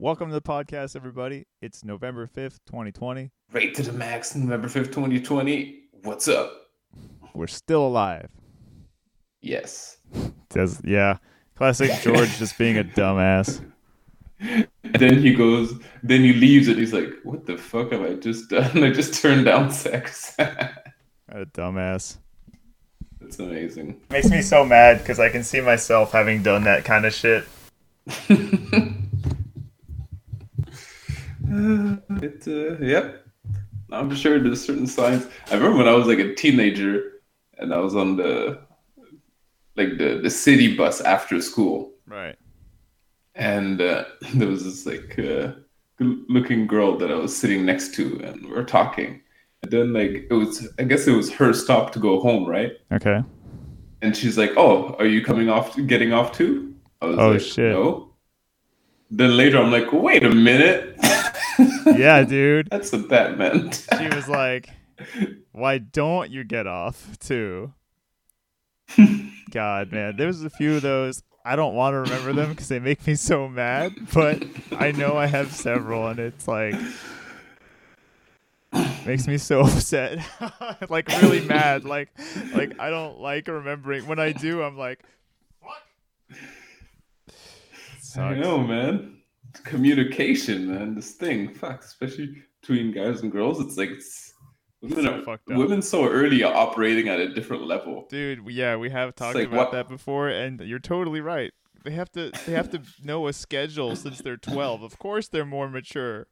Welcome to the podcast, everybody. It's November 5th, 2020. Right to the max, November 5th, 2020. What's up? We're still alive. Yes. Says, yeah. Classic George just being a dumbass. And then he goes, then he leaves and he's like, what the fuck have I just done? I just turned down sex. A dumbass. That's amazing. Makes me so mad because I can see myself having done that kind of shit. It, uh, yep. I'm sure there's certain signs. I remember when I was like a teenager and I was on the like the, the city bus after school. Right. and uh, there was this like uh, good looking girl that I was sitting next to, and we are talking. And then like it was, I guess it was her stop to go home, right? Okay. And she's like, "Oh, are you coming off, getting off too?" I was Oh, like, shit. No. Then later, I'm like, "Wait a minute." Yeah, dude. That's what that meant. She was like, why don't you get off too? God, man. There's a few of those. I don't want to remember them because they make me so mad, but I know I have several, and it's like makes me so upset, like really mad. Like, like I don't like remembering. When I do, I'm like, fuck. I know, man. Communication, man. This thing, fuck, especially between guys and girls. It's like it's, women So are women so early are operating at a different level. Dude, yeah, we have talked like, about what- that before, and you're totally right. They have to they have to know a schedule since they're 12. Of course, they're more mature.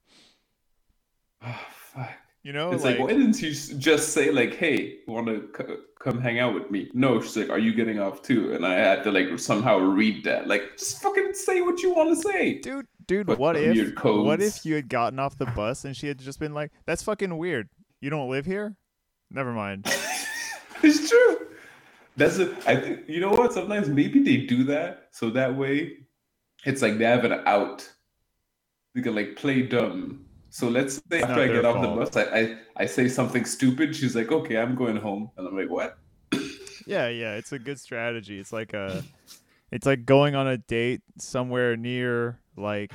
Oh, fuck. You know, It's like, why didn't you just say like, "Hey, want to c- come hang out with me?" No, she's like, "Are you getting off too?" And I had to like somehow read that. Like, just fucking say what you want to say. dude, dude, what if what if you had gotten off the bus and she had just been like, "That's fucking weird. You don't live here." Never mind. it's true. That's a. I think you know what. Sometimes maybe they do that so that way, it's like they have an out. They can like play dumb. So let's say after I get off the bus, I, I I say something stupid. She's like, "Okay, I'm going home," and I'm like, "What?" Yeah, yeah, it's a good strategy. It's like a it's like going on a date somewhere near like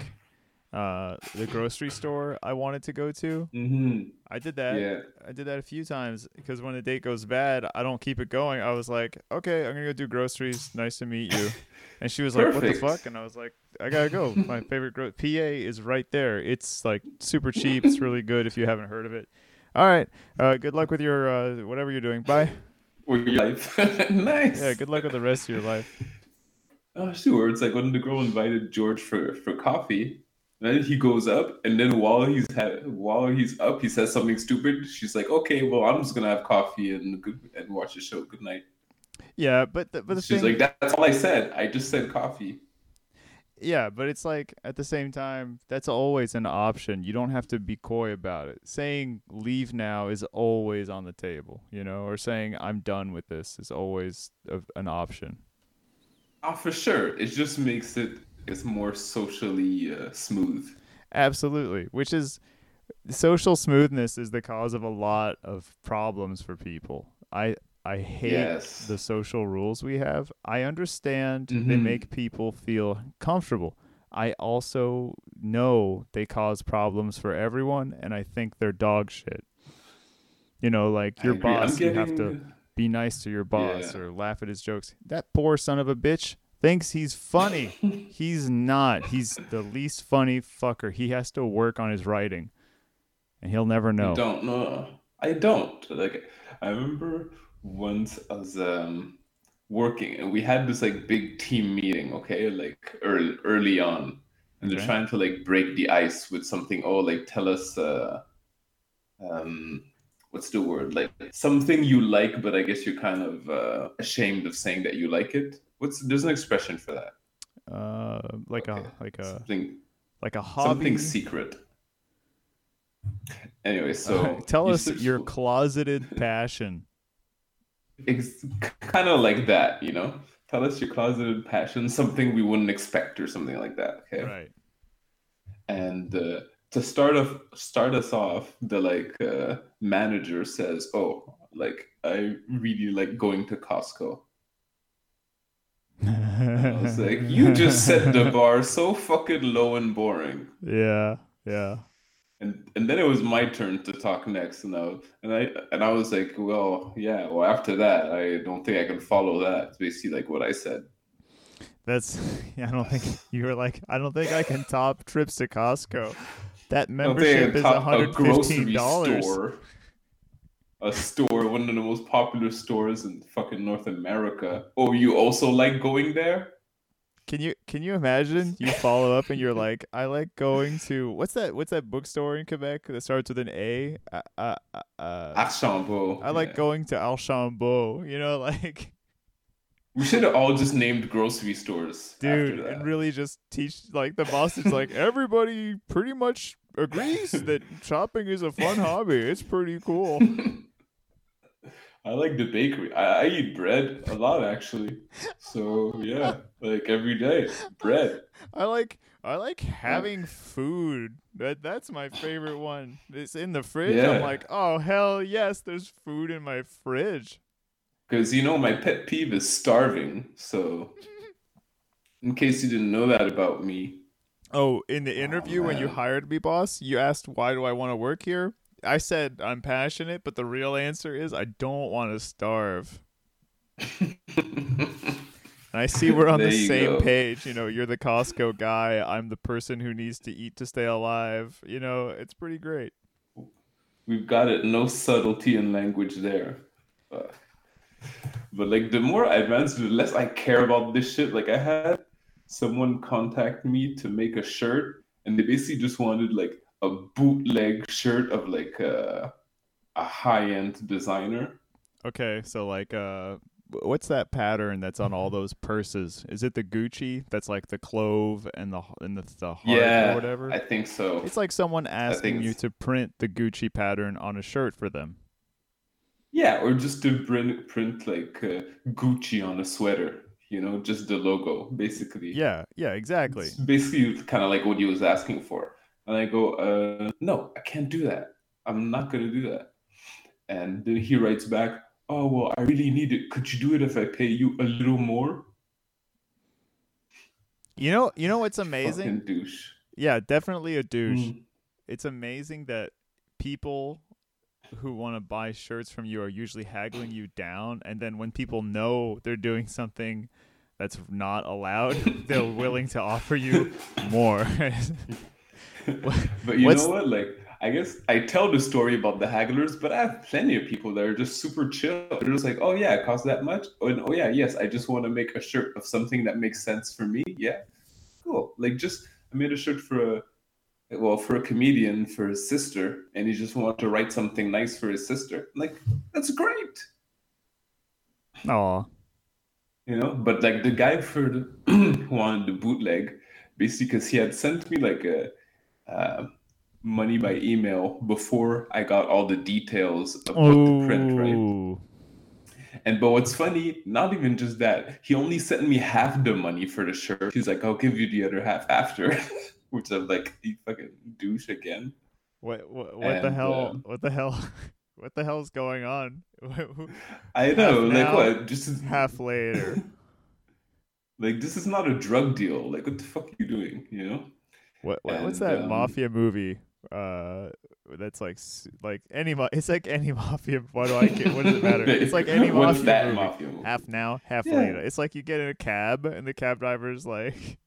uh the grocery store I wanted to go to. Mm-hmm. I did that. Yeah. I did that a few times because when a date goes bad, I don't keep it going. I was like, okay, I'm gonna go do groceries. Nice to meet you. And she was like, what the fuck? And I was like, I gotta go. My favorite gro- PA is right there. It's like super cheap. It's really good if you haven't heard of it. All right. Uh, good luck with your uh, whatever you're doing. Bye. Or your life. nice. Yeah. Good luck with the rest of your life. Oh, sure. It's like when the girl invited George for, for coffee. And then he goes up, and then while he's ha- while he's up, he says something stupid. She's like, "Okay, well, I'm just gonna have coffee and good and watch the show. Good night." Yeah, but the, but the She's thing, like, "That's all I said. I just said coffee." Yeah, but it's like at the same time, that's always an option. You don't have to be coy about it. Saying leave now is always on the table, you know, or saying I'm done with this is always a, an option. Oh, for sure. It just makes it it's more socially uh, smooth. Absolutely, which is social smoothness is the cause of a lot of problems for people. I I hate Yes. the social rules we have. I understand they Mhm. make people feel comfortable. I also know they cause problems for everyone, and I think they're dog shit. You know, like your boss, you have to be nice to your boss Yeah. or laugh at his jokes. That poor son of a bitch thinks he's funny. he's not. He's the least funny fucker. He has to work on his writing, and he'll never know. I don't know. I don't. Like I remember once I was um working and we had this like big team meeting, okay, like early early on. And they're trying to like break the ice with something, oh like tell us uh um what's the word? Like something you like, but I guess you're kind of uh ashamed of saying that you like it. What's there's an expression for that. Uh, like Okay. a like a Something like a hobby. something secret. Anyway, so Tell you us said- your closeted passion. it's kind of like that, you know. Tell us your closeted passion, something we wouldn't expect, or something like that. Okay. Right. And uh, to start off, start us off, the like uh, manager says, "Oh, like I really like going to Costco." I was like, you just set the bar so fucking low and boring. Yeah, yeah. And and then it was my turn to talk next, and I and I and I was like, well, yeah. Well, after that, I don't think I can follow that. It's basically like what I said. That's yeah, I don't think you were like I don't think I can top trips to Costco. That membership is hundred fifteen dollars. A store, one of the most popular stores in fucking North America. Oh, you also like going there? Can you can you imagine you follow up and you're like, I like going to what's that what's that bookstore in Quebec that starts with an A? Uh, uh, uh, Archambault. I like yeah. going to Archambault. You know, like we should have all just named grocery stores, dude, and really just teach like the boss is like everybody pretty much agrees that shopping is a fun hobby. It's pretty cool. I like the bakery. I, I, eat bread a lot actually. So yeah, like every day, bread. I like I like having food. That that's my favorite one. It's in the fridge. Yeah. I'm like, oh hell yes, there's food in my fridge. Because you know my pet peeve is starving. So in case you didn't know that about me. Oh, in the oh, interview oh, when you hired me, boss, you asked why do I want to work here? I said I'm passionate, but the real answer is I don't want to starve. I see we're on the same go. page. You know, you're the Costco guy. I'm the person who needs to eat to stay alive. You know, it's pretty great. We've got it. No subtlety in language there. But, but like the more I advance, the less I care about this shit. Like I had someone contact me to make a shirt, and they basically just wanted like a bootleg shirt of like a, a high end designer. Okay, so like uh what's that pattern that's on all those purses? Is it the Gucci that's like the clove and the and the, the heart yeah, or whatever? I think so. It's like someone asking you to print the Gucci pattern on a shirt for them. Yeah, or just to print print like uh, Gucci on a sweater. You know, just the logo, basically. Yeah, yeah, exactly. It's basically, kind of like what he was asking for. And I go, uh, no, I can't do that. I'm not going to do that. And then he writes back, oh, well, I really need it. Could you do it if I pay you a little more? You know, you know what's amazing? Fucking douche. Yeah, definitely a douche. Mm. It's amazing that people who want to buy shirts from you are usually haggling you down, and then when people know they're doing something that's not allowed, they're willing to offer you more. but you What's... know what? Like, I guess I tell the story about the hagglers, but I have plenty of people that are just super chill. They're just like, oh yeah, it costs that much. Oh, and, oh yeah, yes, I just want to make a shirt of something that makes sense for me. Yeah, cool. Like just I made a shirt for a well for a comedian for his sister, and he just wanted to write something nice for his sister. Like that's great. Oh. You know, but like the guy for the wanted the bootleg, basically because he had sent me like a uh, money by email before I got all the details of what the print, right? And but what's funny, not even just that, he only sent me half the money for the shirt. He's like, I'll give you the other half after. Which I'm like, you fucking douche again. What what, what and, the hell? Um, what the hell? What the hell's going on? I know, like now, what? Just half later. like this is not a drug deal. Like what the fuck are you doing? You know? What, what and, what's that um, mafia movie? Uh, that's like like any it's like any mafia. Why do I get? What does it matter? It's like any mafia, movie. mafia movie. Half now, half yeah. later. It's like you get in a cab and the cab driver's like.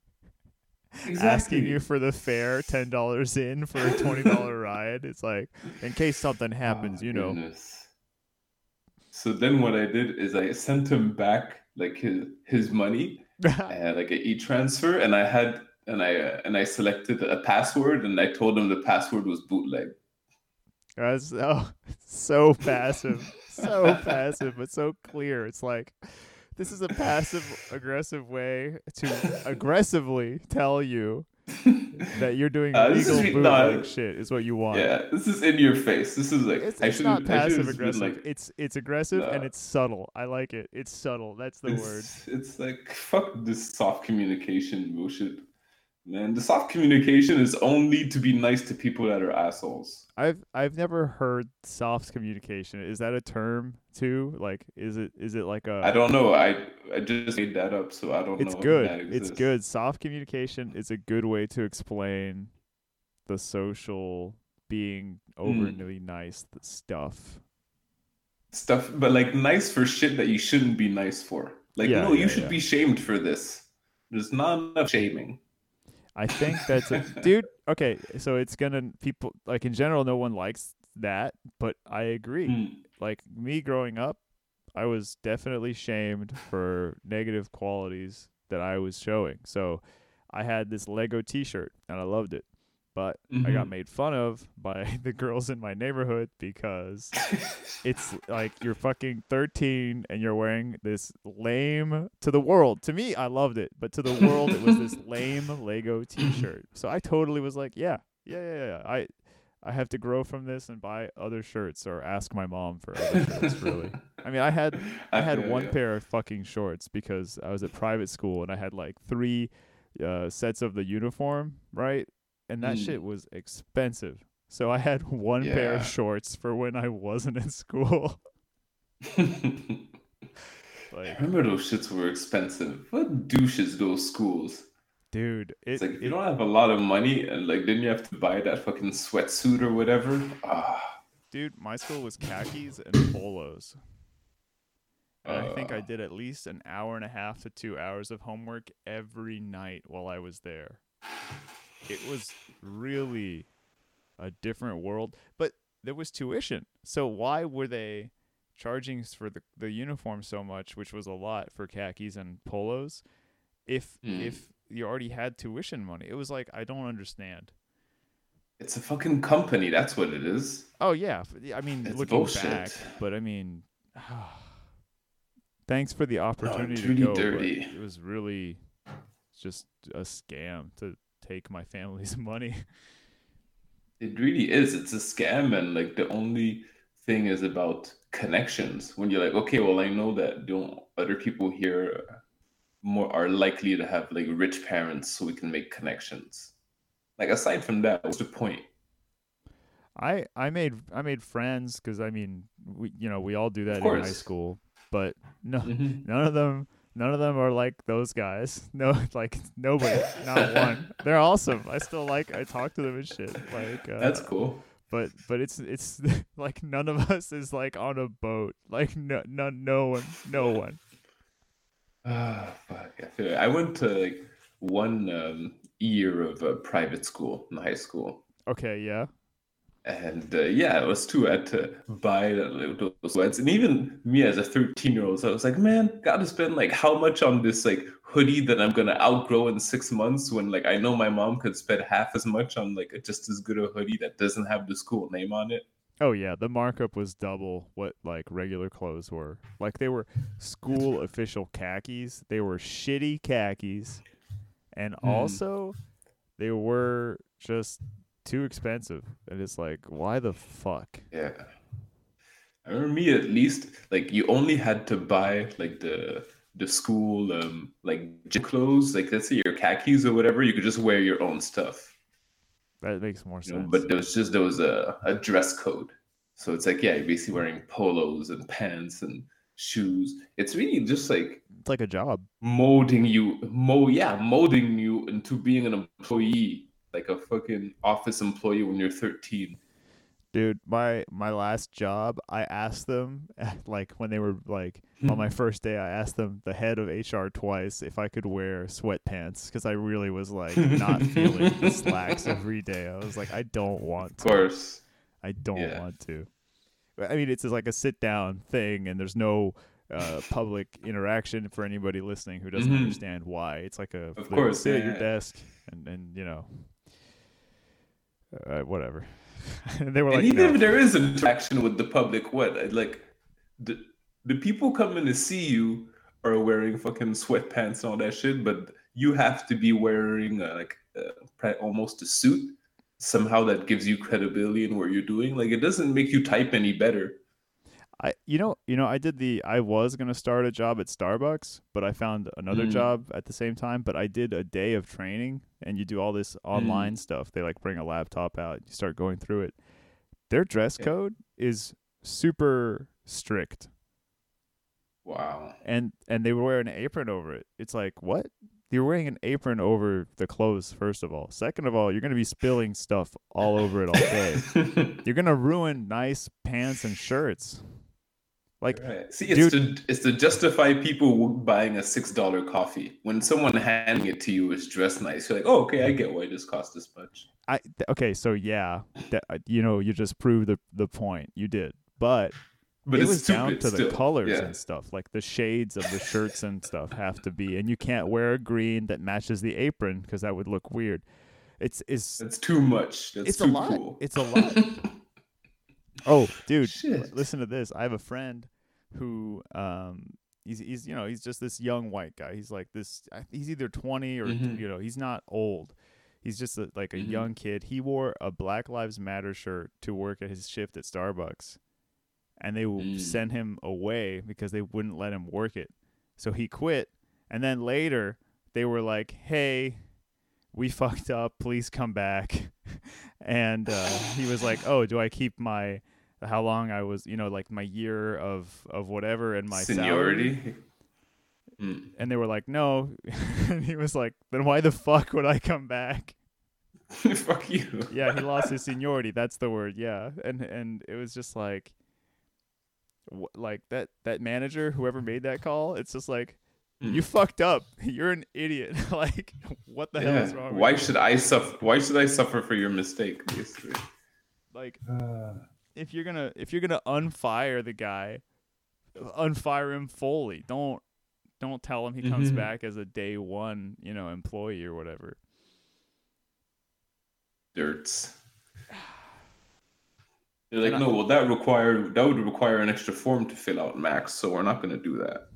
Exactly. asking you for the fare ten dollars in for a twenty dollar ride. It's like in case something happens, oh, you know. Goodness. So then what I did is I sent him back like his his money, and like an e transfer, and I had and I uh, and I selected a password and I told him the password was bootleg. That's so so passive, so passive, but so clear. It's like this is a passive aggressive way to aggressively tell you that you're doing uh, legal is, bootleg no, shit is what you want. Yeah, this is in your face. This is like it's, it's not passive aggressive. Like, it's it's aggressive no. and it's subtle. I like it. It's subtle. That's the it's, word. It's like fuck this soft communication bullshit. Man, the soft communication is only to be nice to people that are assholes. I've I've never heard soft communication. Is that a term too? Like, is it is it like a? I don't know. I I just made that up, so I don't it's know. if good. that It's good. Soft communication is a good way to explain the social being hmm. overly nice stuff. Stuff, but like nice for shit that you shouldn't be nice for. Like, Yeah, no, yeah, you should yeah. be shamed for this. There's not enough shaming. I think that's a dude. Okay, so it's gonna people like in general, no one likes that, but I agree. Hmm. Like me growing up, I was definitely shamed for negative qualities that I was showing. So I had this Lego T-shirt and I loved it, but I got made fun of by the girls in my neighborhood because it's like you're fucking 13 and you're wearing this lame to the world. To me, I loved it, but to the world, it was this lame Lego T-shirt. So I totally was like, yeah, yeah, yeah, yeah. I I have to grow from this and buy other shirts or ask my mom for other shirts. Really, I mean, I had I had one ya. pair of fucking shorts because I was at private school and I had like three uh, sets of the uniform, right? And that Mm. shit was expensive. So I had one pair of shorts for when I wasn't in school. like, Remember those shits were expensive. What douches those schools? dude, it, It's like if you don't have a lot of money and like then you have to buy that fucking sweatsuit or whatever. Ah, dude, my school was khakis and polos. And I think I Uh. did at least an hour and a half to two hours of homework every night while I was there. It was really a different world, but there was tuition. So why were they charging for the, the uniform so much, which was a lot for khakis and polos, if Hmm. if you already had tuition money? It was like I don't understand. it's a fucking company. That's what it is. Oh yeah, I mean It's looking bullshit. back, but I mean, thanks for the opportunity to go. dirty. It was really just a scam to take my family's money. It really is. It's a scam, and like the only thing is about connections. When you're like, okay, well, I know that don't other people here more are likely to have like rich parents, so we can make connections. Like aside from that, what's the point? I I made I made friends because I mean we you know we all do that in high school, but no Mhm. none of them none of them are like those guys. No, like nobody, not one. They're awesome. I still like I talk to them and shit. Like uh, That's cool. but but it's it's like none of us is like on a boat like no no no one no one Ah, fuck. I, feel, I went to like one um, year of uh, private school in high school. okay yeah And uh, yeah, it was too. Had to buy those sweats, and even me as a thirteen-year-old, I was like, "Man, gotta spend like how much on this like hoodie that I'm gonna outgrow in six months?" When like I know my mom could spend half as much on like a just as good a hoodie that doesn't have the school name on it. oh yeah the markup was double what like regular clothes were like they were school official khakis they were shitty khakis and Hmm. also they were just too expensive and it's like why the fuck? Yeah, I remember me at least like you only had to buy like the the school um like gym clothes, like let's say your khakis or whatever. You could just wear your own stuff. that makes more you know, sense. but there was just there was a, a dress code. So it's like yeah you're basically wearing polos and pants and shoes. It's really just like it's like a job. molding you mo yeah molding you into being an employee like a fucking office employee when you're 13 Dude, my my last job, I asked them like when they were like on my first day, I asked them the head of HR twice if I could wear sweatpants because I really was like not feeling the slacks every day. I was like, I don't want to of course I don't Yeah. want to. I mean, it's just like a sit down thing, and there's no uh, public interaction for anybody listening who doesn't Mhm. understand why. It's like a Of course, sit at your desk and and you know, uh, whatever. and they were and like, even no. if there is an interaction with the public what like the the people coming to see you are wearing fucking sweatpants and all that shit but you have to be wearing uh, like uh, almost a suit somehow that gives you credibility in what you're doing like it doesn't make you type any better I you know you know I did the I was gonna start a job at Starbucks, but I found another Mm. job at the same time. But I did a day of training, and you do all this online stuff. They like bring a laptop out, you start going through it. Their dress Yeah. code is super strict, Wow. and and they would wear an apron over it. It's like what? You're wearing an apron over the clothes. First of all, second of all, you're gonna be spilling stuff all over it all day. you're gonna ruin nice pants and shirts. Like Right. See, it's to it's to justify people buying a six dollar coffee when someone handing it to you is dressed nice. You're like, oh, okay, I get why this costs this much. I okay, so yeah, that, uh, you know, you just proved the the point. You did, but, But it it's was down to still. the colors Yeah. and stuff. Like the shades of the shirts and stuff have to be, and you can't wear a green that matches the apron because that would look weird. It's it's It's too much. That's it's too a lot. cool. It's a lot. oh, dude, Shit. listen to this. I have a friend who um he's he's you know he's just this young white guy. He's like this. He's either twenty or Mhm. you know he's not old. He's just a, like a Mhm. young kid. He wore a Black Lives Matter shirt to work at his shift at Starbucks, and they Mm. sent him away because they wouldn't let him work it. So he quit, and then later they were like, "Hey." We fucked up. Please come back. and uh, he was like, "Oh, do I keep my how long I was, you know, like my year of of whatever and my salary?" Seniority. Mm. And they were like, "No." and he was like, "Then why the fuck would I come back?" Fuck you. Yeah, he lost his seniority. That's the word. Yeah, and and it was just like, wh- like that that manager, whoever made that call, it's just like. Mm. You fucked up. You're an idiot. like, what the hell is wrong? Why with you? should I suffer? Why should I suffer for your mistake? Basically. like if you're gonna if you're gonna unfire the guy, unfire him fully. Don't don't tell him he comes Mhm. back as a day one, you know, employee or whatever. Dirts. They're like, And I- no, well, that require that would require an extra form to fill out, Max. So we're not going to do that.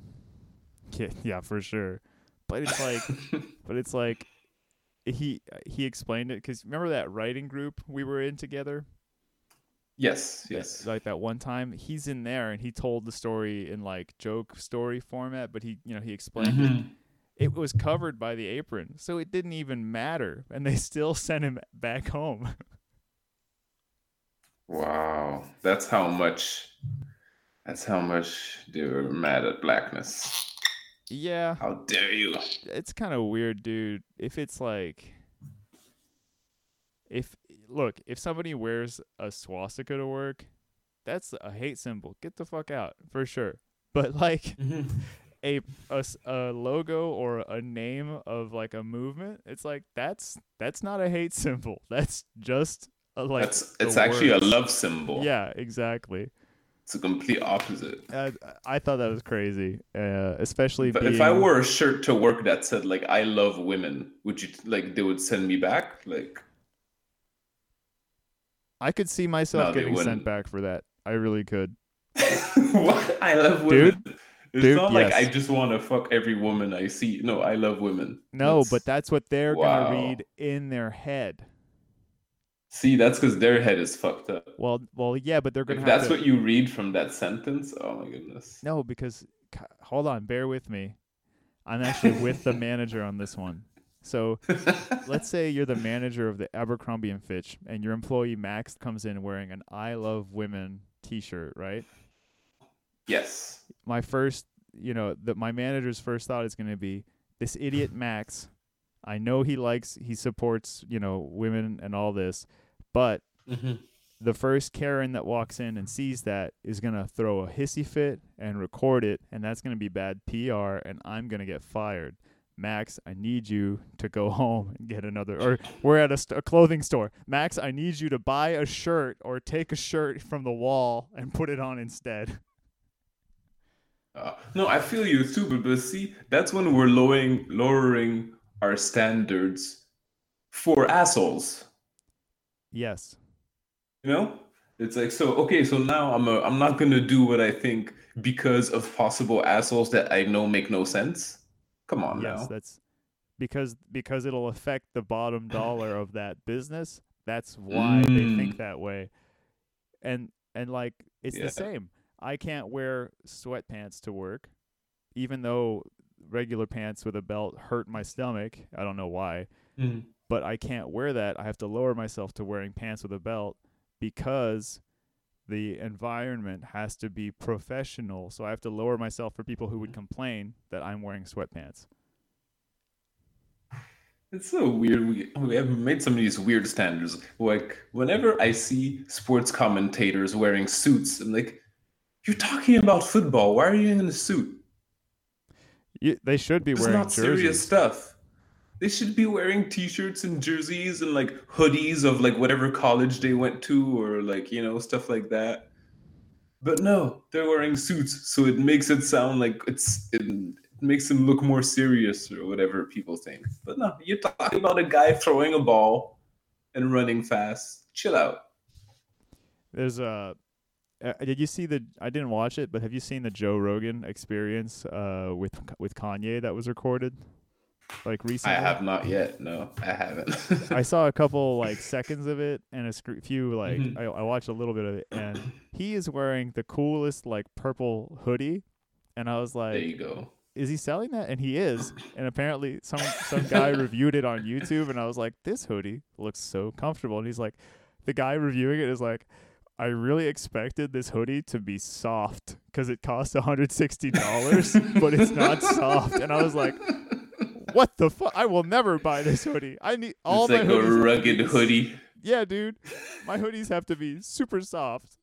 Yeah, yeah, for sure. But it's like, but it's like, he he explained it because remember that writing group we were in together. Yes, yes. like that one time he's in there and he told the story in like joke story format, but he you know he explained it Mhm. it was covered by the apron, so it didn't even matter, and they still sent him back home. Wow, that's how much. That's how much they're mad at blackness. yeah, How dare you? it's kind of weird, dude. If it's like, if look, if somebody wears a swastika to work, that's a hate symbol. Get the fuck out for sure. But like a a logo or a name of like a movement, it's like that's that's not a hate symbol. That's just a, like That's the it's actually a love symbol. Yeah, exactly. It's a complete opposite. I, I thought that was crazy, uh, especially But being, if I wore a shirt to work that said like "I love women," would you like they would send me back? Like, I could see myself No, getting sent back for that. I really could. what? I love women. Dude, it's dude, not like. I just want to fuck every woman I see. No, I love women. No, That's- but that's what they're Wow. gonna read in their head. see, that's because their head is fucked up. Well, well, yeah, but they're gonna If that's to. what you read from that sentence, oh my goodness. No, because hold on, bear with me. I'm actually with the manager on this one. So let's say you're the manager of the Abercrombie and Fitch, and your employee Max comes in wearing an "I love women" T-shirt, right? yes. my first, you know, the my manager's first thought is going to be this idiot Max. I know he likes, he supports, you know, women and all this, but mm-hmm. the first Karen that walks in and sees that is going to throw a hissy fit and record it, and that's going to be bad PR, and I'm going to get fired. Max, I need you to go home and get another. Or we're at a, st- a clothing store. Max, I need you to buy a shirt or take a shirt from the wall and put it on instead. Uh, no, I feel you too, but, but see, that's when we're lowering lowering our standards for assholes. Yes. You know, it's like so. Okay, so now I'm a, I'm not gonna do what I think because of possible assholes that I know make no sense. Come on yes, now. that's because because it'll affect the bottom dollar of that business. That's why they Mm. think that way. And and like it's Yeah. the same. I can't wear sweatpants to work, even though regular pants with a belt hurt my stomach. I don't know why, Mm. but I can't wear that. I have to lower myself to wearing pants with a belt because the environment has to be professional. So I have to lower myself for people who would mm-hmm. complain that I'm wearing sweatpants. It's so weird. We, we have made some of these weird standards. Like, whenever I see sports commentators wearing suits, I'm like, you're talking about football. Why are you in a suit? You, they should be It's wearing not jerseys. serious stuff. They should be wearing t-shirts and jerseys and like hoodies of like whatever college they went to or like, you know, stuff like that. But no, they're wearing suits, so it makes it sound like it's it, makes them look more serious or whatever people think. But no, you're talking about a guy throwing a ball and running fast. Chill out. There's a. Uh, did you see the? I didn't watch it, but have you seen the Joe Rogan Experience uh, with with Kanye that was recorded, like recently, I have not yet. No, I haven't. I saw a couple like seconds of it and a sc- few like Mhm. I, I watched a little bit of it, and he is wearing the coolest like purple hoodie, and I was like, there you go. is he selling that? And he is. And apparently some some guy reviewed it on YouTube and I was like, this hoodie looks so comfortable. And he's like, the guy reviewing it is like, I really expected this hoodie to be soft because it costs $160, but it's not soft. And I was like, what the fuck? I will never buy this hoodie. I need all it's my like a hoodies to rugged hoodie. Yeah, dude. My hoodies have to be super soft.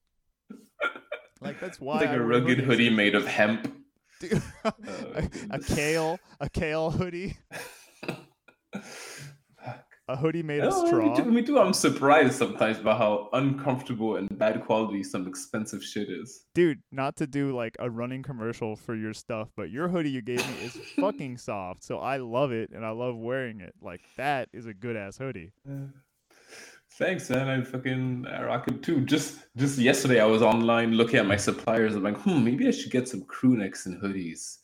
Like that's why It's like I a rugged hoodie made of hemp. Dude, a, a oh, kale, a kale hoodie, a hoodie made of Oh, me, straw. too, me too. I'm surprised sometimes about how uncomfortable and bad quality some expensive shit is. Dude, not to do like a running commercial for your stuff, but your hoodie you gave me is fucking soft. So I love it and I love wearing it. Like that is a good ass hoodie. Thanks, man. I fucking I rock it too. Just just yesterday, I was online looking at my suppliers. I'm like, hmm, maybe I should get some crew necks and hoodies.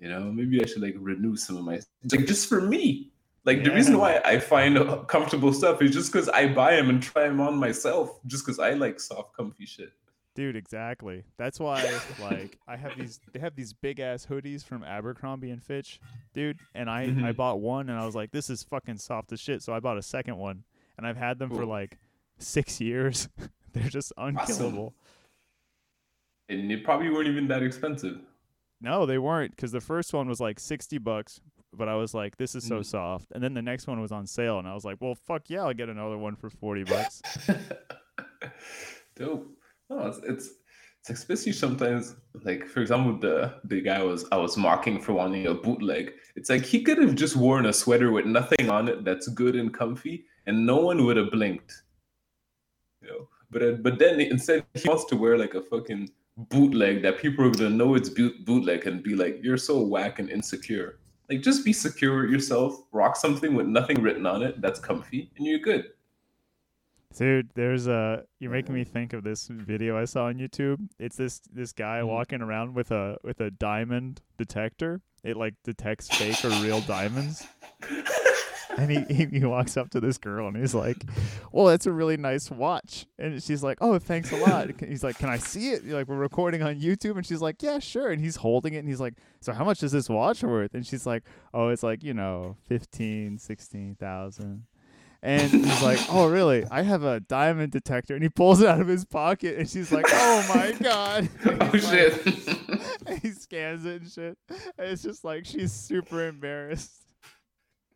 You know, maybe I should like renew some of my like just for me. Like the reason why I find comfortable stuff is just because I buy them and try them on myself. Just because I like soft, comfy shit. Dude, exactly. That's why like I have these they have these big ass hoodies from Abercrombie and Fitch, dude, and I I Mhm. bought one and I was like this is fucking soft as shit, so I bought a second one and I've had them for like 6 years. They're just unkillable. And they probably weren't even that expensive. No, they weren't because the first one was like 60 bucks, but I was like this is so Mm. soft. And then the next one was on sale and I was like, "Well, fuck yeah, I'll get another one for 40 bucks." Dope. No, it's, it's it's especially sometimes like for example the the guy was I was mocking for wanting a bootleg. It's like he could have just worn a sweater with nothing on it that's good and comfy, and no one would have blinked. You know, but uh, but then instead he wants to wear like a fucking bootleg that people are gonna know it's boot, bootleg and be like, you're so whack and insecure. Like just be secure with yourself. Rock something with nothing written on it that's comfy, and you're good. Dude, there's a you're making me think of this video I saw on YouTube. It's this this guy Mhm. walking around with a with a diamond detector. It like detects fake or real diamonds. And he, he he walks up to this girl and he's like, "Well, that's a really nice watch." And she's like, "Oh, thanks a lot." He's like, "Can I see it?" You're like, "We're recording on YouTube." And she's like, "Yeah, sure." And he's holding it and he's like, "So how much is this watch worth?" And she's like, "Oh, it's like, you know, 15, 16,000." And he's like, "Oh, really? I have a diamond detector." And he pulls it out of his pocket and she's like, "Oh my god." Oh like- shit. he scans it and shit. And it's just like she's super embarrassed.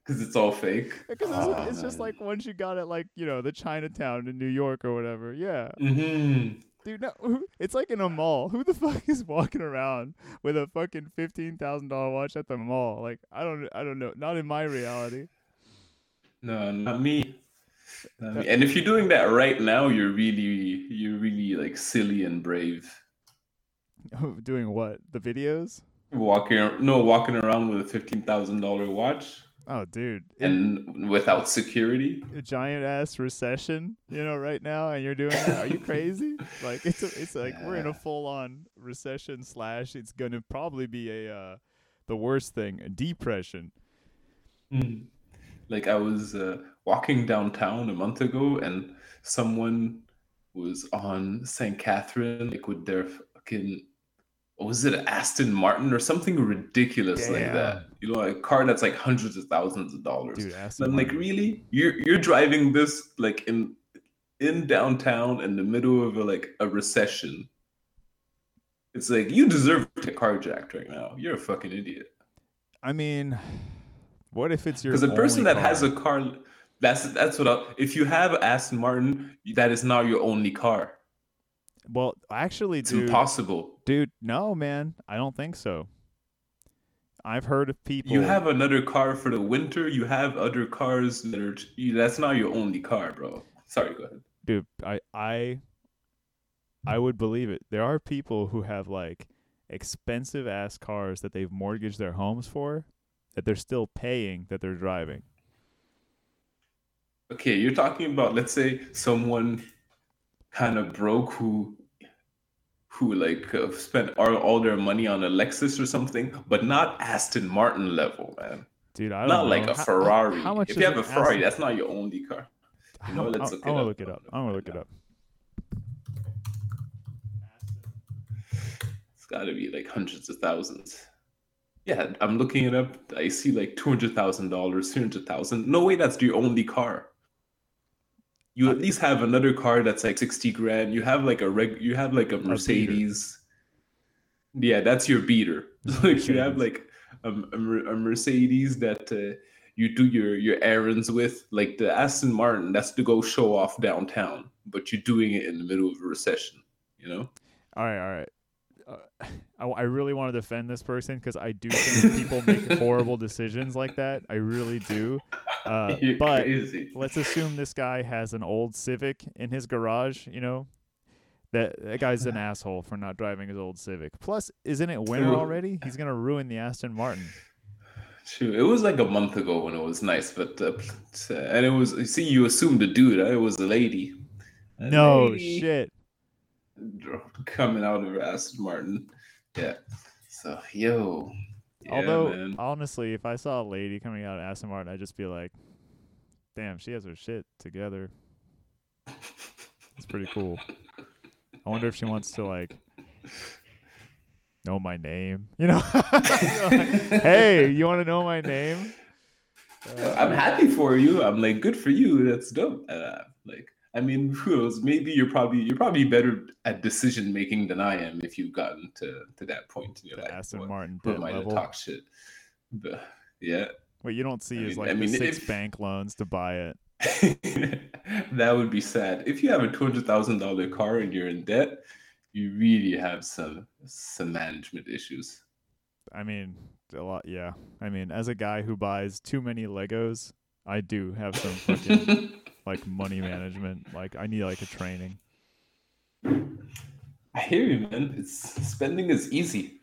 Because it's all fake. Because Oh, it's, it's just like once you got it, like you know, the Chinatown in New York or whatever. Yeah, Mm-hmm. dude, no, who- it's like in a mall. Who the fuck is walking around with a fucking fifteen thousand dollar watch at the mall? Like, I don't, I don't know. Not in my reality. No, not me. Not me. And if you're doing that right now, you're really, you're really like silly and brave. Doing what? The videos? Walking, no, walking around with a fifteen thousand dollar watch Oh, dude, and without security. a giant ass recession, you know, right now, and you're doing that? Are you crazy? Like, it's a, it's like we're in a full on recession slash. It's gonna probably be a uh, the worst thing, a depression. Mm. Like I was uh, walking downtown a month ago, and someone was on St. Catherine, like with their fucking was it Aston Martin or something ridiculous like that? You know, a car that's like hundreds of thousands of dollars. Dude, And I'm like, really? You're you're driving this like in in downtown in the middle of a, like a recession. It's like you deserve to get carjacked right now. You're a fucking idiot. I mean, what if it's your Because the person that has a car, that's that's what. I, if you have Aston Martin, that is not your only car. well, actually, It's dude, impossible. dude, no, man, I don't think so. I've heard of people. You have another car for the winter. You have other cars that are. That's not your only car, bro. Sorry, go ahead. dude i i i would believe it there are people who have like expensive ass cars that they've mortgaged their homes for that they're still paying that they're driving Okay, you're talking about let's say someone kind of broke who who like uh, spent all, all their money on a Lexus or something, but not Aston Martin level, man. dude i don't Not know. like a How- Ferrari. how, much if you have a Ferrari, Aston- that's not your only car. You know, let's look it up. look it up. I'm gonna look it up. It's got to be like hundreds of thousands. Yeah, I'm looking it up. I see like two hundred thousand dollars, three hundred thousand. No way, that's your only car. You at least have another car that's like sixty grand. You have like a reg. You have like a. Mercedes. Yeah, that's your beater. like you have like a, a, a Mercedes that uh, you do your your errands with. Like the Aston Martin, that's to go show off downtown, but you're doing it in the middle of a recession. You know. all right all right uh, I, I really want to defend this person because I do think people make horrible decisions like that. I really do. Uh, You're but crazy. let's assume this guy has an old Civic in his garage. You know, that that guy's an asshole for not driving his old Civic. Plus, isn't it winter True. already? He's gonna ruin the Aston Martin. True. It was like a month ago when it was nice, but uh, and it was. you See, you assumed a dude. uh, It was a lady. A No lady shit. Coming out of Aston Martin. Yeah. So yo. Yeah, Although man. honestly, if I saw a lady coming out of Aston Martin, I'd just be like, "Damn, she has her shit together." It's pretty cool. I wonder if she wants to like know my name. You know? hey, you want to know my name? Uh, I'm happy for you. I'm like, good for you. That's dope. Uh, like, I mean, who knows? Maybe you're probably you're probably better at decision making than I am if you've gotten to to that point in your the life. Aston What- Martin debt to level. talk shit? But, yeah. What you don't see I is mean- like I the mean, six if- bank loans to buy it. that would be sad. If you have a two hundred thousand dollar car and you're in debt, you really have some some management issues. I mean, a lot. Yeah. I mean, as a guy who buys too many Legos, I do have some fucking like money management. Like I need like a training. I hear you, man. It's spending is easy.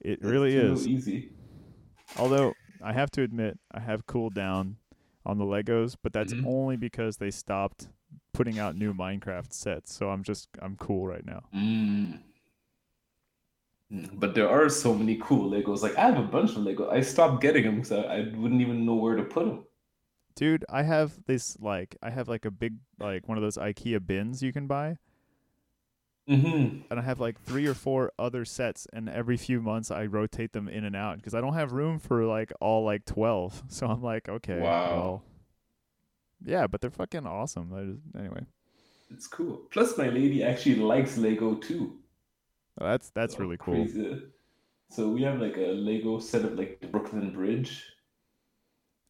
It really is. easy. Although I have to admit, I have cooled down on the Legos, but that's Mhm. only because they stopped putting out new Minecraft sets. So I'm just I'm cool right now. Mm. Mm, But there are so many cool Legos. Like I have a bunch of Lego. I stopped getting them because I, I wouldn't even know where to put them. Dude, I have this like I have like a big like one of those IKEA bins you can buy. Mm-hmm. and I have like three or four other sets, and every few months I rotate them in and out because I don't have room for like all like twelve. So I'm like, okay, Wow. well, yeah, but they're fucking awesome. I just, anyway, It's cool. Plus, my lady actually likes Lego too. that's that's So really cool. crazy. So we have like a Lego set of like the Brooklyn Bridge.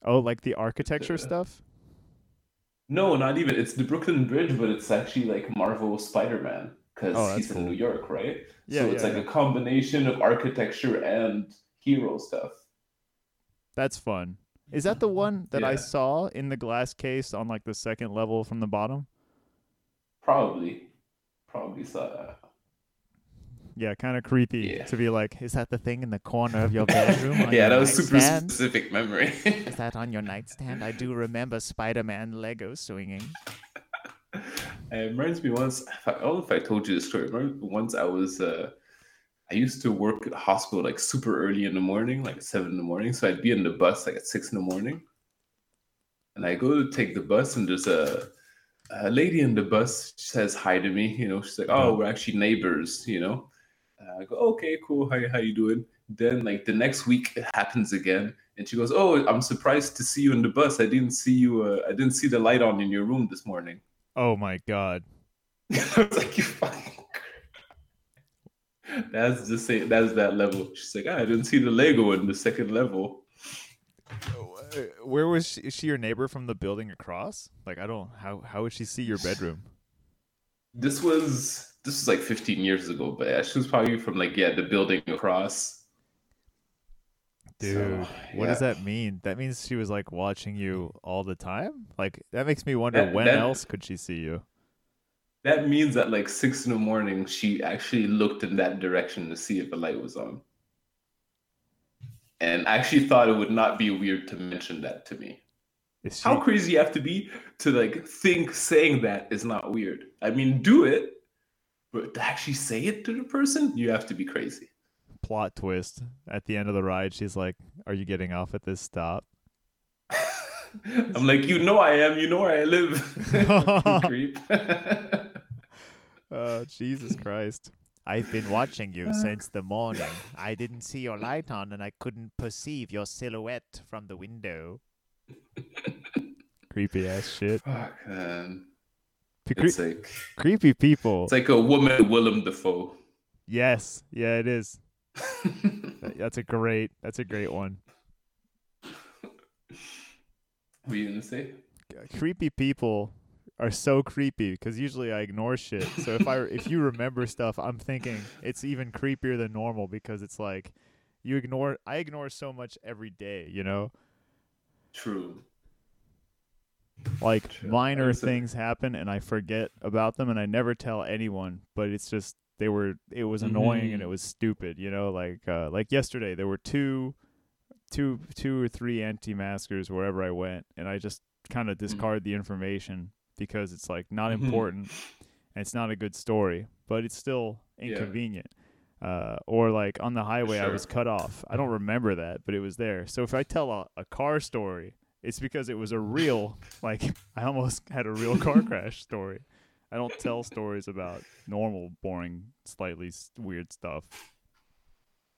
Oh, like the architecture stuff. No, not even. It's the Brooklyn Bridge, but it's actually like Marvel Spider-Man because Oh, he's in. New York, right? Yeah, so it's yeah, like yeah. a combination of architecture and hero stuff. That's fun. Is that the mm-hmm. one that I saw in the glass case on like the second level from the bottom? Probably, probably saw that. Yeah, kind of creepy Yeah. to be like, is that the thing in the corner of your bedroom? yeah, that was super nightstand? specific memory. Is that on your nightstand? I do remember Spider-Man Lego swinging. It reminds me once. I don't know if I told you the story. Once I was. Uh, I used to work at the hospital like super early in the morning, like seven in the morning. So I'd be in the bus like at six in the morning, and I go to take the bus, and there's a a lady in the bus. She says hi to me. You know, she's like, "Oh, we're actually neighbors." You know, I go, okay, cool. How how you doing? Then like the next week it happens again, and she goes, oh, I'm surprised to see you in the bus. I didn't see you. Uh, I didn't see the light on in your room this morning. Oh my god. I was like, you fucking. That's the same. That's that level. She's like, ah, I didn't see the Lego in the second level. Where was she? Is she your neighbor from the building across? Like, I don't. How how would she see your bedroom? This was this was like 15 years ago, but yeah, she was probably from like yeah the building across. Dude, So, what does that mean? That means she was like watching you all the time. Like that makes me wonder That- when that- else could she see you? That means that like six in the morning, she actually looked in that direction to see if the light was on. And I actually thought it would not be weird to mention that to me. She How crazy you have to be to like think saying that is not weird. I mean, do it, but to actually say it to the person, you have to be crazy. plot twist at the end of the ride? She's like, "Are you getting off at this stop?" I'm like, you know I am, you know where I live. Creep. Oh, Jesus Christ. I've been watching you since the morning. I didn't see your light on and I couldn't perceive your silhouette from the window. Creepy ass shit. Fuck, man. Cre- It's like creepy people. it's like a woman Willem Dafoe. yes, yeah, it is. That's a great. That's a great one. What are you gonna say? Creepy people are so creepy because usually I ignore shit. So if I if you remember stuff, I'm thinking it's even creepier than normal because it's like you ignore. I ignore so much every day. You know. True. Like True. minor Understood. things happen and I forget about them and I never tell anyone, but it's just they were it was annoying and it was stupid, you know, like uh like yesterday there were two two two or three anti-maskers wherever I went and I just kind of discard the information because it's like not Mhm. important and it's not a good story, but it's still Yeah. inconvenient. Uh, or like on the highway, I was cut off. I don't remember that, but it was there. So if I tell a, a car story, it's because it was a real, like I almost had a real car crash story. I don't tell stories about normal, boring, slightly weird stuff.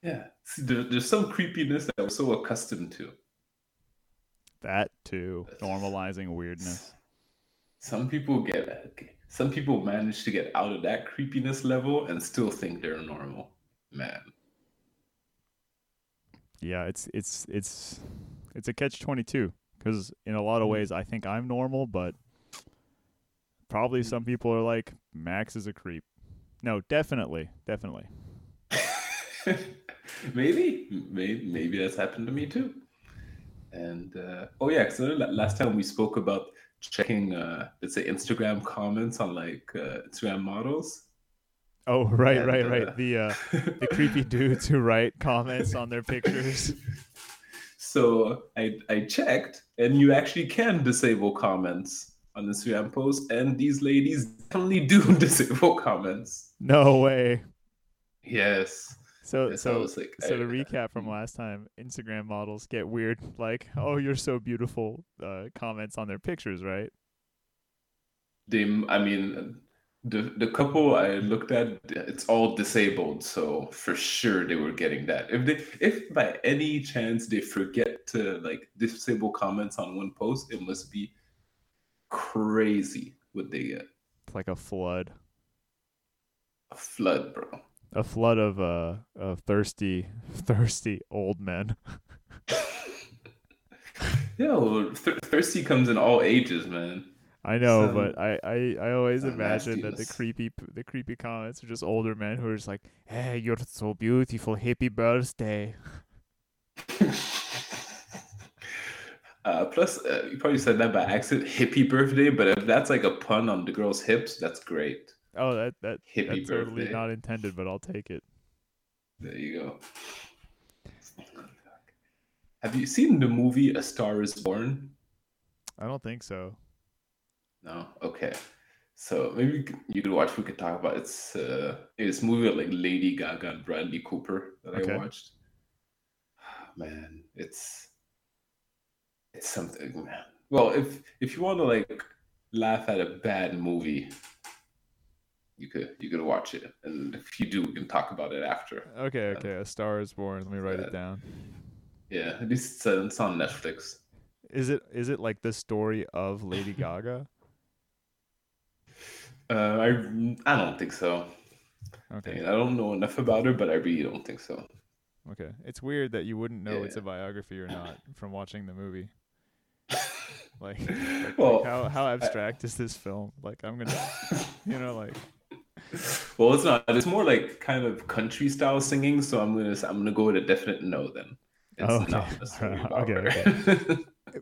Yeah. See, there, there's some creepiness that I'm so accustomed to. That too, normalizing weirdness. Some people get some people manage to get out of that creepiness level and still think they're normal. Man. Yeah, it's it's it's it's a catch twenty two because in a lot of Mm. ways I think I'm normal, but probably Mm. some people are like Max is a creep. No, definitely, definitely. maybe, maybe, maybe that's happened to me too. And uh, oh yeah, because last time we spoke about checking, uh, let's say Instagram comments on like uh, Instagram models. Oh, right, And, right, uh, right. The uh, the creepy dudes who write comments on their pictures. So I I checked, and you actually can disable comments on Instagram posts, and these ladies definitely do disable comments. No way. Yes. So Yes, so like, so to I- recap from last time, Instagram models get weird like, "Oh, you're so beautiful." Uh, comments on their pictures, right? they i mean the the couple i looked at it's all disabled so for sure they were getting that if they if by any chance they forget to like disable comments on one post it must be crazy what they get It's like a flood. a flood bro a flood of uh of thirsty thirsty old men. yeah well, Th- thirsty comes in all ages man I know, Some- but I, I, I always imagine that the creepy the creepy comments are just older men who are just like, "Hey, you're so beautiful, happy birthday." Uh, plus, uh, you probably said that by accident, hippie birthday. But if that's like a pun on the girl's hips, that's great. Oh, that that Hippie that's totally birthday. not intended, but I'll take it. There you go. Have you seen the movie A Star Is Born? I don't think so. No. Okay. So maybe you could, watch. We could talk about it's uh, it's a movie like Lady Gaga and Bradley Cooper that Okay. I watched. Man, it's it's something. Man. Well, if if you want to like laugh at a bad movie, you could you could watch it, and if you do, we can talk about it after. Okay, okay. A Star is Born. Let me write Yeah. it down. Yeah, at least it's, uh, it's on Netflix. Is it is it like the story of Lady Gaga? Uh, I I don't think so. I, mean, I don't know enough about her, but I really don't think so. Okay. It's weird that you wouldn't know it's a biography or not from watching the movie. Like, like, Well, like how how abstract is this film? Like I'm gonna you know like well, it's not. It's more like kind of country style singing. So I'm gonna I'm gonna go with a definite no then. It's Oh, okay. not a about Okay, her.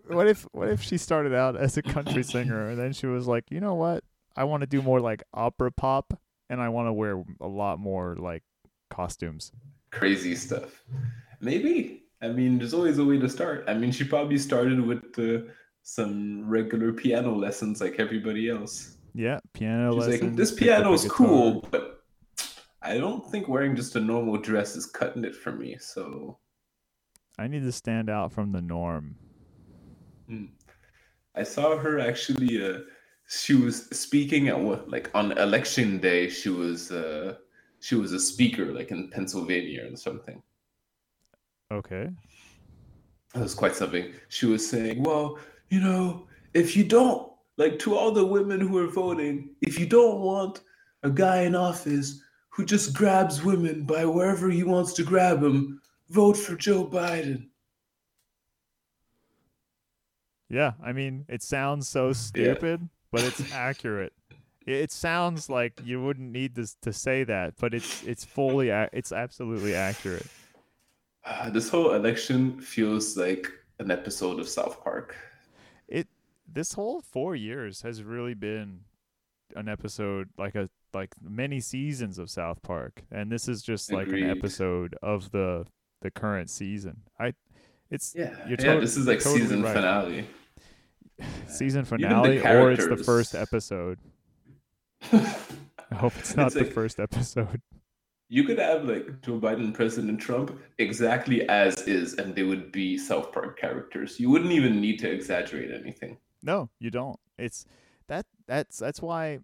what if what if she started out as a country singer and then she was like, you know what? I want to do more like opera pop and I want to wear a lot more like costumes. Crazy stuff. Maybe. I mean, there's always a way to start. I mean, she probably started with uh, some regular piano lessons like everybody else. Yeah, piano She's lessons. like, this picked up a piano's cool, but I don't think wearing just a normal dress is cutting it for me. So I need to stand out from the norm. hmm. I saw her actually. Uh, she was speaking at what, like on election day. She was uh, she was a speaker, like in Pennsylvania or something. Okay. That was quite something. She was saying, "Well, you know, if you don't like to all the women who are voting, if you don't want a guy in office who just grabs women by wherever he wants to grab them, vote for Joe Biden." Yeah, I mean, it sounds so stupid, but it's accurate. It sounds like you wouldn't need to to say that, but it's it's fully it's absolutely accurate. Uh, this whole election feels like an episode of South Park. It this whole 4 years has really been an episode like a like many seasons of South Park, and this is just like an episode of the the current season. I it's Yeah, You're yeah. This is like totally season right. finale. season finale or it's the first episode. I hope it's not It's the like- first episode. You could have like Joe Biden President Trump exactly as is, and they would be South Park characters. You wouldn't even need to exaggerate anything. No, you don't. It's that that's that's why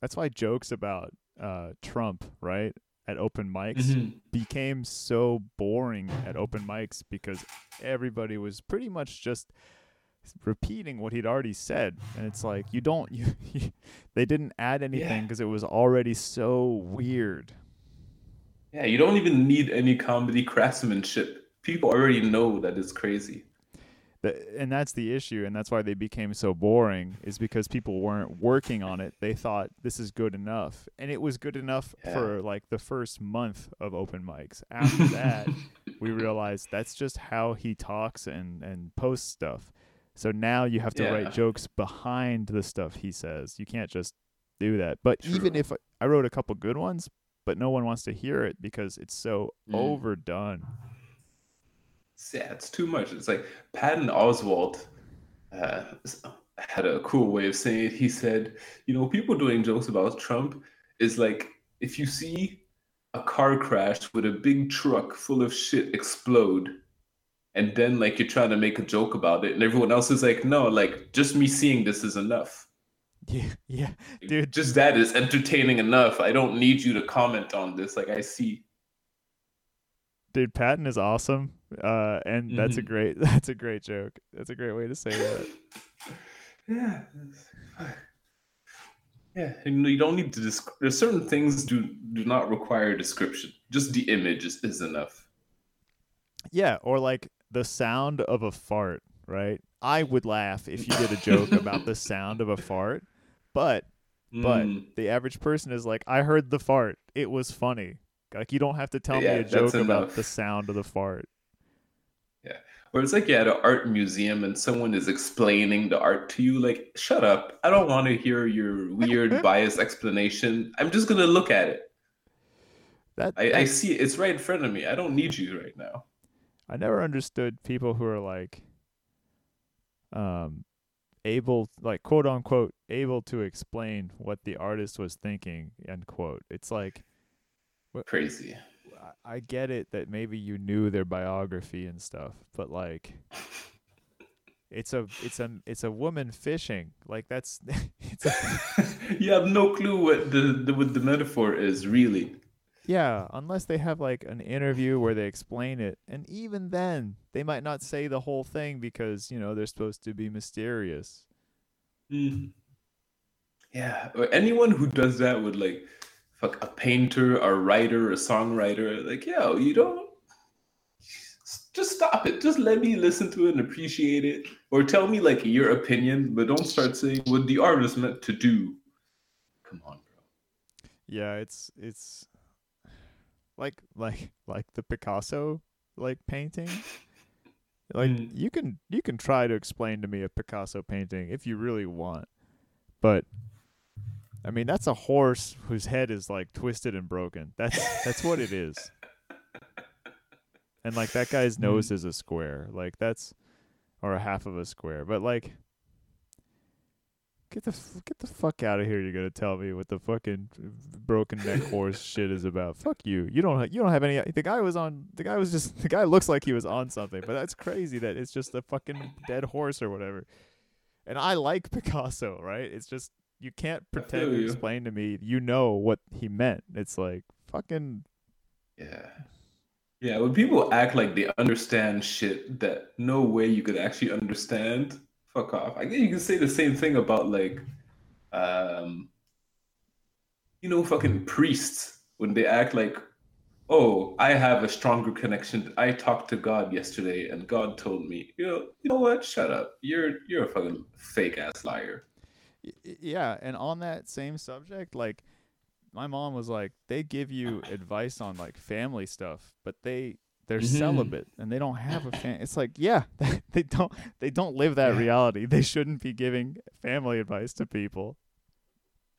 that's why jokes about uh Trump, right? At open mics Mm-hmm. became became so boring at open mics because everybody was pretty much just repeating what he'd already said and it's like you don't you, they didn't add anything Yeah. because it was already so weird Yeah, you don't even need any comedy craftsmanship. People already know that it's crazy. The- and that's the issue and that's why they became so boring is because people weren't working on it they thought this is good enough and it was good enough Yeah. for like the first month of open mics after that we realized that's just how he talks and and posts stuff so now you have to Yeah. write jokes behind the stuff he says you can't just do that but even True. if I wrote a couple good ones but no one wants to hear it because it's so Mm. overdone Yeah, it's too much. It's like Patton Oswalt uh, had a cool way of saying it. He said, you know, people doing jokes about Trump is like if you see a car crash with a big truck full of shit explode, and then like you're trying to make a joke about it, and everyone else is like, no, like just me seeing this is enough. yeah yeah Dude. just that is entertaining enough. I don't need you to comment on this. Like I see. dude patton is awesome uh and that's a Mhm. great that's a great joke that's a great way to say that Yeah. Yeah, and you don't need to. Desc- There's certain things do do not require description. Just the image is, is enough. yeah or like the sound of a fart right i would laugh if you did a joke about the sound of a fart but but Mm, the average person is like i heard the fart it was funny like you don't have to tell Yeah, me a joke about the sound of the fart Yeah. or it's like you're at an art museum and someone is explaining the art to you. Like, shut up! I don't want to hear your weird biased explanation. I'm just gonna look at it. that I, I see it. It's right in front of me. I don't need you right now. I never understood people who are like um able like quote unquote able to explain what the artist was thinking end quote it's like Crazy. I- I get it that maybe you knew their biography and stuff but like it's a it's a it's a woman fishing. Like that's it's a, you have no clue what the, the what the metaphor is really. Yeah, unless they have like an interview where they explain it, and even then they might not say the whole thing because you know they're supposed to be mysterious. Mm. Yeah, anyone who does that with like fuck a painter, a writer, a songwriter, like yo, you don't just stop it. Just let me listen to it and appreciate it, or tell me like your opinion, but don't start saying what the artist meant to do. Come on, bro. Yeah, it's it's like like like the Picasso like painting. Like Mm. you can you can try to explain to me a Picasso painting if you really want. But I mean that's a horse whose head is like twisted and broken. That's that's what it is. And like that guy's nose is a square. Like that's or a half of a square. But like Get the f- get the fuck out of here! You're gonna tell me what the fucking broken neck horse shit is about. Fuck you! You don't ha- you don't have any. The guy was on. The guy was just. The guy looks like he was on something, but that's crazy that it's just a fucking dead horse or whatever. And I like Picasso, right? It's just you can't pretend to explain to me. You know what he meant. It's like fucking Yeah. Yeah, when people act like they understand shit that no way you could actually understand, fuck off. I guess you can say the same thing about like um you know fucking priests when they act like oh, I have a stronger connection. I talked to God yesterday and God told me. You know, you know what? Shut up. You're you're a fucking fake ass liar. Yeah and on that same subject like my mom was like they give you advice on like family stuff but they they're Mhm. celibate and they don't have a fam it's like yeah they don't they don't live that reality they shouldn't be giving family advice to people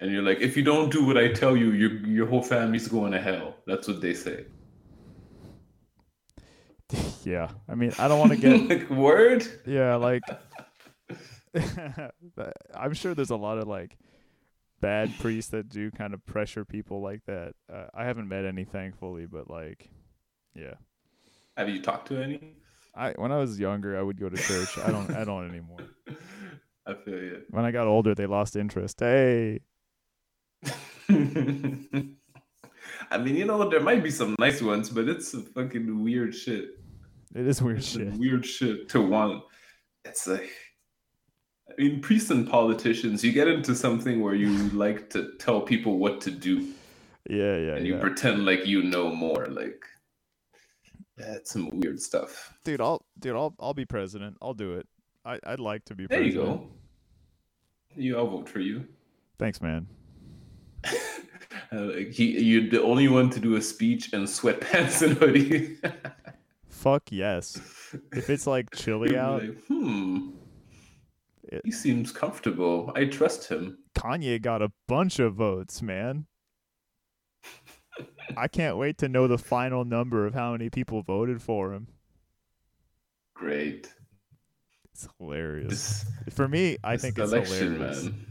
And you're like, if you don't do what I tell you, your your whole family's going to hell. That's what they say. yeah i mean i don't want to get like word. yeah like i'm sure there's a lot of like bad priests that do kind of pressure people like that uh, i haven't met any thankfully but like yeah Have you talked to any? I when I was younger, I would go to church. I don't I don't anymore. I feel you. When I got older, they lost interest. Hey, I mean, you know, there might be some nice ones, but it's some fucking weird shit. it is weird It's shit. weird shit to want. It's like, I mean, priests and politicians, you get into something where you like to tell people what to do, Yeah, yeah, and you yeah. pretend like you know more. Like, it's some weird stuff. Dude, I'll dude, I'll I'll be president. I'll do it. I I'd like to be There you president. go. You, I'll vote for you. Thanks, man. Uh, he, you're the only one to do a speech in sweatpants and hoodie. Fuck yes. If it's like chilly out, like, hmm. It- He seems comfortable. I trust him. Kanye got a bunch of votes, man. I can't wait to know the final number of how many people voted for him. Great. It's hilarious. This, For me, I think it's election, hilarious. man.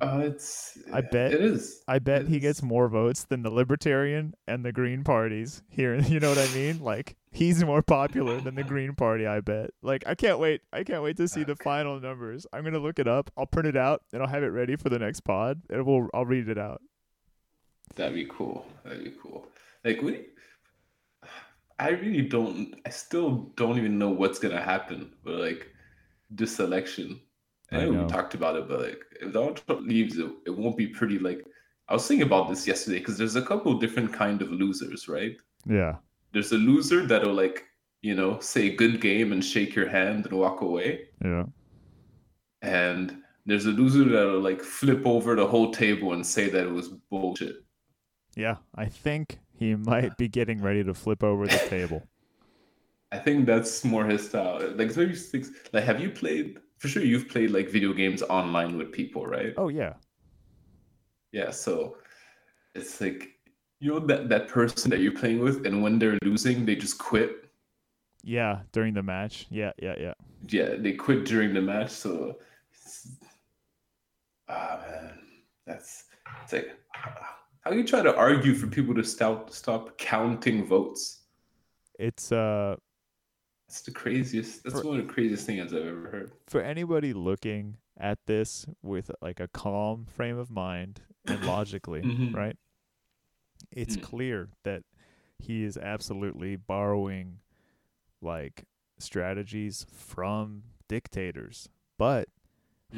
Oh, it's. I bet- it is. I bet he gets more votes than the Libertarian and the Green parties here. You know what I mean? Like he's more popular than the Green Party. I bet. Like I can't wait. I can't wait to see the final numbers. I'm gonna look it up. I'll print it out and I'll have it ready for the next pod, and we'll I'll read it out. That'd be cool. That'd be cool. Like we. I really don't. I still don't even know what's gonna happen. But like this election, I I know, know. we talked about it, but like if Donald Trump leaves, it, it won't be pretty. Like I was thinking about this yesterday because there's a couple different kind of losers, right? Yeah. There's a loser that'll like you know say good game and shake your hand and walk away, Yeah. and there's a loser that'll like flip over the whole table and say that it was bullshit. Yeah. I think he might be getting ready to flip over the table. I think that's more his style. Like maybe six. Like, have you played? For sure, you've played like video games online with people, right? Oh yeah. Yeah. So it's like you know that that person that you're playing with, and when they're losing, they just quit. Yeah. During the match. Yeah. Yeah. Yeah. Yeah, they quit during the match. So, it's- ah man, that's it's like how you try to argue for people to stop stop counting votes. It's uh That's the craziest. That's For- one of the craziest things I've ever heard. For anybody looking at this with like a calm frame of mind and logically, Mhm. right? It's Mm. clear that he is absolutely borrowing like strategies from dictators. But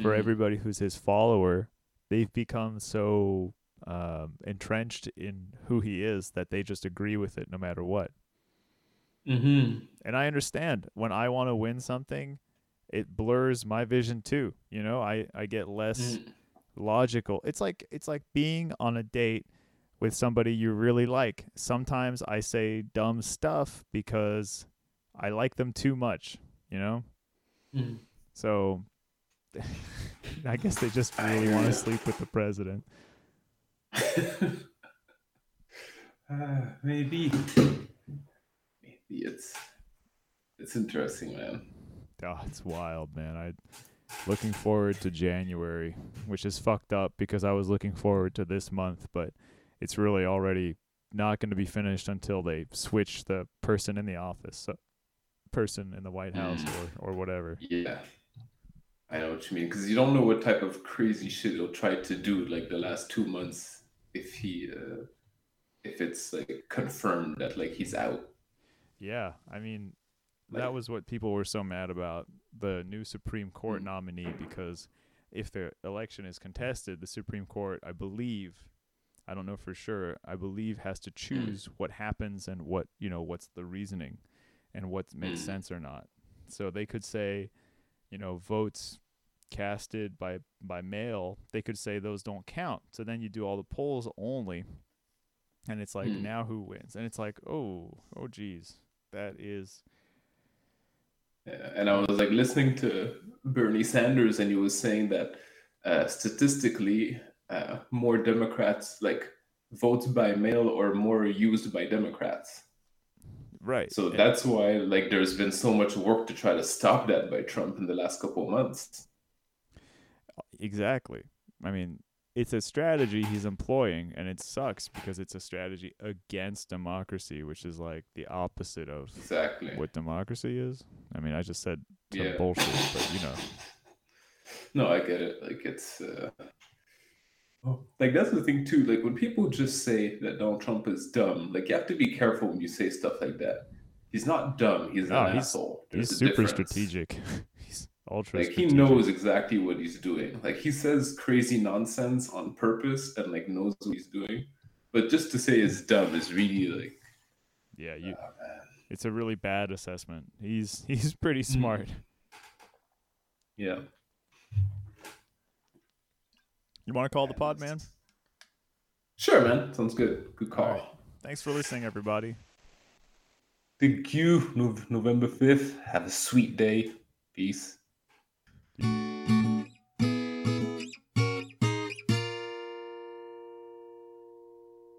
for Mhm. everybody who's his follower, they've become so um, entrenched in who he is that they just agree with it no matter what. Mhm. And I understand when I want to win something, it blurs my vision too. You know, I, I get less Mm. logical. It's like it's like being on a date with somebody you really like. Sometimes I say dumb stuff because I like them too much, you know? Mm. So I guess they just really want to sleep with the president. uh, maybe. Maybe it's it's interesting, man. Oh, it's wild, man. I looking forward to January, which is fucked up because I was looking forward to this month, but it's really already not going to be finished until they switch the person in the office, so person in the White House mm. or or whatever. Yeah. I know what you mean because you don't know what type of crazy shit he'll try to do like the last two months if he uh, if it's like confirmed that like he's out. Yeah, I mean, Like- that was what people were so mad about the new Supreme Court Mm. nominee because if the election is contested, the Supreme Court, I believe, I don't know for sure, I believe has to choose what happens and what, you know, what's the reasoning and what makes Mm. sense or not. So they could say, you know, votes casted by by mail, they could say those don't count. So then you do all the polls only. And it's like Mm. now who wins? And it's like, "Oh, oh geez. That is Yeah, and I was like listening to Bernie Sanders, and he was saying that uh, statistically, uh, more Democrats like votes by mail or more used by Democrats. right." So And- that's why like there's been so much work to try to stop that by Trump in the last couple of months. Exactly. I mean, it's a strategy he's employing, and it sucks because it's a strategy against democracy, which is like the opposite of Exactly. what democracy is. I mean, I just said some Yeah. bullshit, but you know, No, I get it. Like it's uh, oh, like that's the thing too. Like when people just say that Donald Trump is dumb, like you have to be careful when you say stuff like that. He's not dumb. He's No, an he's- asshole. he's There's a super difference. strategic. ultra. Like he knows exactly what he's doing. Like he says crazy nonsense on purpose and like knows what he's doing. But just to say it's dumb is really like, Yeah, you. oh, man. It's a really bad assessment. He's he's pretty Mm. smart. yeah. You want to call the pod, man? Sure, man. Sounds good. Good call. All right. Thanks for listening, everybody. Thank you. November 5th. Have a sweet day. Peace thank you